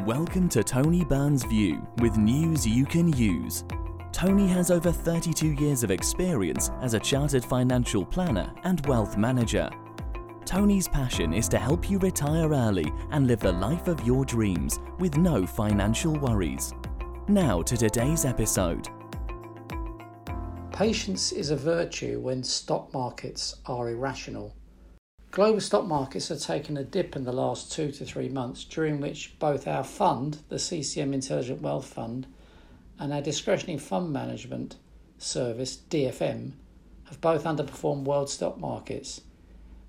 Welcome to Tony Byrne's View with news you can use. Tony has over 32 years of experience as a chartered financial planner and wealth manager. Tony's passion is to help you retire early and live the life of your dreams with no financial worries. Now to today's episode. Patience is a virtue when stock markets are irrational. Global stock markets have taken a dip in the last two to three months, during which both our fund, the CCM Intelligent Wealth Fund, and our discretionary fund management service, DFM, have both underperformed world stock markets.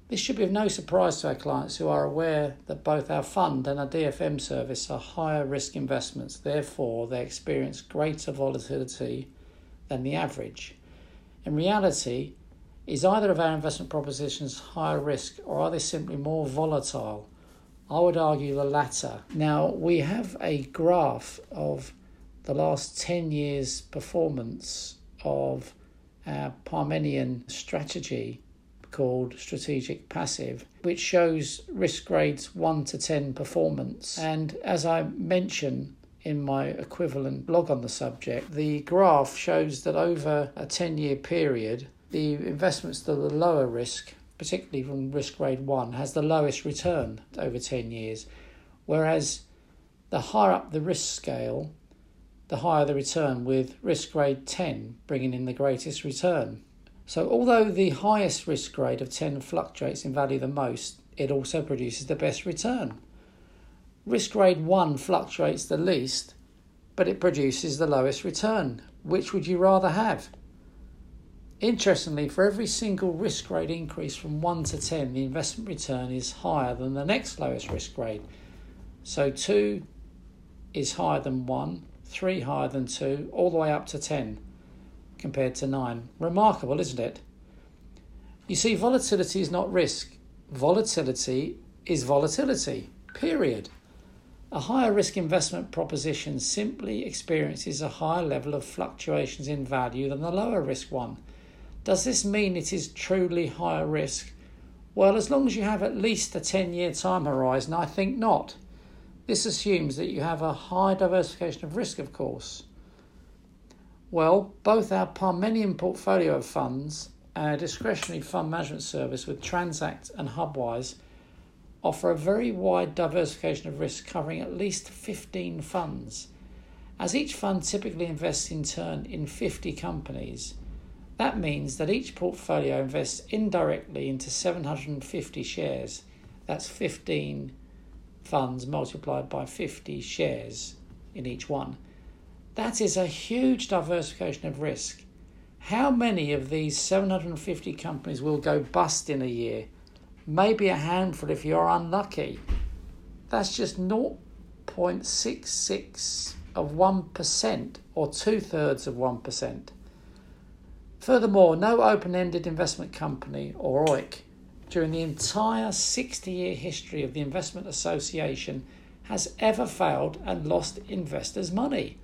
This should be of no surprise to our clients who are aware that both our fund and our DFM service are higher risk investments, therefore, they experience greater volatility than the average. In reality, is either of our investment propositions higher risk or are they simply more volatile? I would argue the latter. Now, we have a graph of the last 10 years' performance of our Parmenion strategy called Strategic Passive, which shows risk grades 1 to 10 performance. And as I mentioned in my equivalent blog on the subject, the graph shows that over a 10 year period, the investments that are lower risk, particularly from risk grade one, has the lowest return over 10 years, whereas the higher up the risk scale, the higher the return, with risk grade 10 bringing in the greatest return. So, although the highest risk grade of 10 fluctuates in value the most, it also produces the best return. Risk grade 1 fluctuates the least, but it produces the lowest return. Which would you rather have? Interestingly, for every single risk grade increase from 1 to 10, the investment return is higher than the next lowest risk grade. So 2 is higher than 1, 3 higher than 2, all the way up to 10 compared to 9. Remarkable, isn't it? You see, volatility is not risk, volatility is volatility, period. A higher risk investment proposition simply experiences a higher level of fluctuations in value than the lower risk one. Does this mean it is truly higher risk? Well, as long as you have at least a 10 year time horizon, I think not. This assumes that you have a high diversification of risk, of course. Well, both our Parmenion portfolio of funds and our discretionary fund management service with Transact and Hubwise offer a very wide diversification of risk covering at least 15 funds. As each fund typically invests in turn in 50 companies, that means that each portfolio invests indirectly into 750 shares. That's 15 funds multiplied by 50 shares in each one. That is a huge diversification of risk. How many of these 750 companies will go bust in a year? Maybe a handful if you're unlucky. That's just 0.66 of 1% or two thirds of 1%. Furthermore, no open ended investment company, or OEIC, during the entire 60 year history of the Investment Association has ever failed and lost investors' money.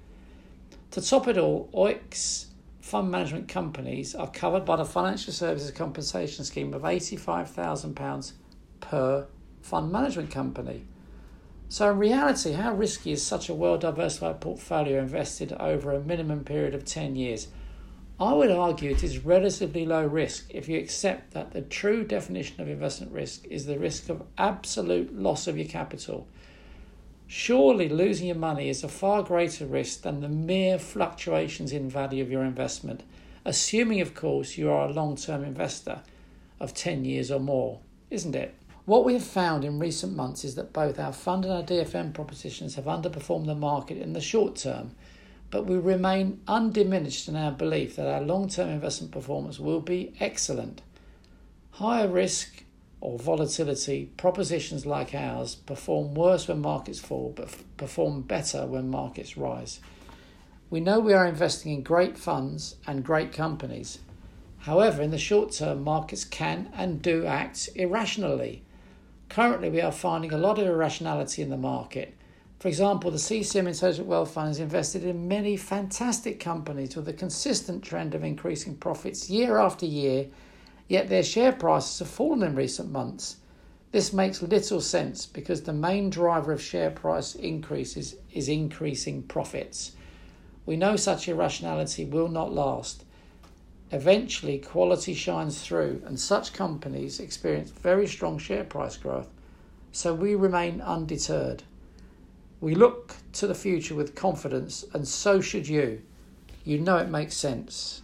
To top it all, OEIC's fund management companies are covered by the Financial Services Compensation Scheme of £85,000 per fund management company. So, in reality, how risky is such a well diversified portfolio invested over a minimum period of 10 years? I would argue it is relatively low risk if you accept that the true definition of investment risk is the risk of absolute loss of your capital. Surely losing your money is a far greater risk than the mere fluctuations in value of your investment, assuming, of course, you are a long term investor of 10 years or more, isn't it? What we have found in recent months is that both our fund and our DFM propositions have underperformed the market in the short term but we remain undiminished in our belief that our long term investment performance will be excellent. Higher risk or volatility propositions like ours perform worse when markets fall, but perform better when markets rise. We know we are investing in great funds and great companies. However, in the short term, markets can and do act irrationally. Currently, we are finding a lot of irrationality in the market for example, the CCM Intelligent Wealth Fund has invested in many fantastic companies with a consistent trend of increasing profits year after year, yet their share prices have fallen in recent months. This makes little sense because the main driver of share price increases is increasing profits. We know such irrationality will not last. Eventually, quality shines through, and such companies experience very strong share price growth, so we remain undeterred. We look to the future with confidence, and so should you. You know it makes sense.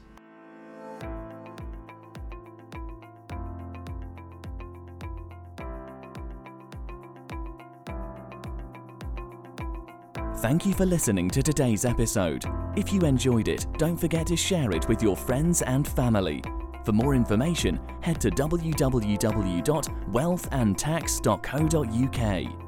Thank you for listening to today's episode. If you enjoyed it, don't forget to share it with your friends and family. For more information, head to www.wealthandtax.co.uk.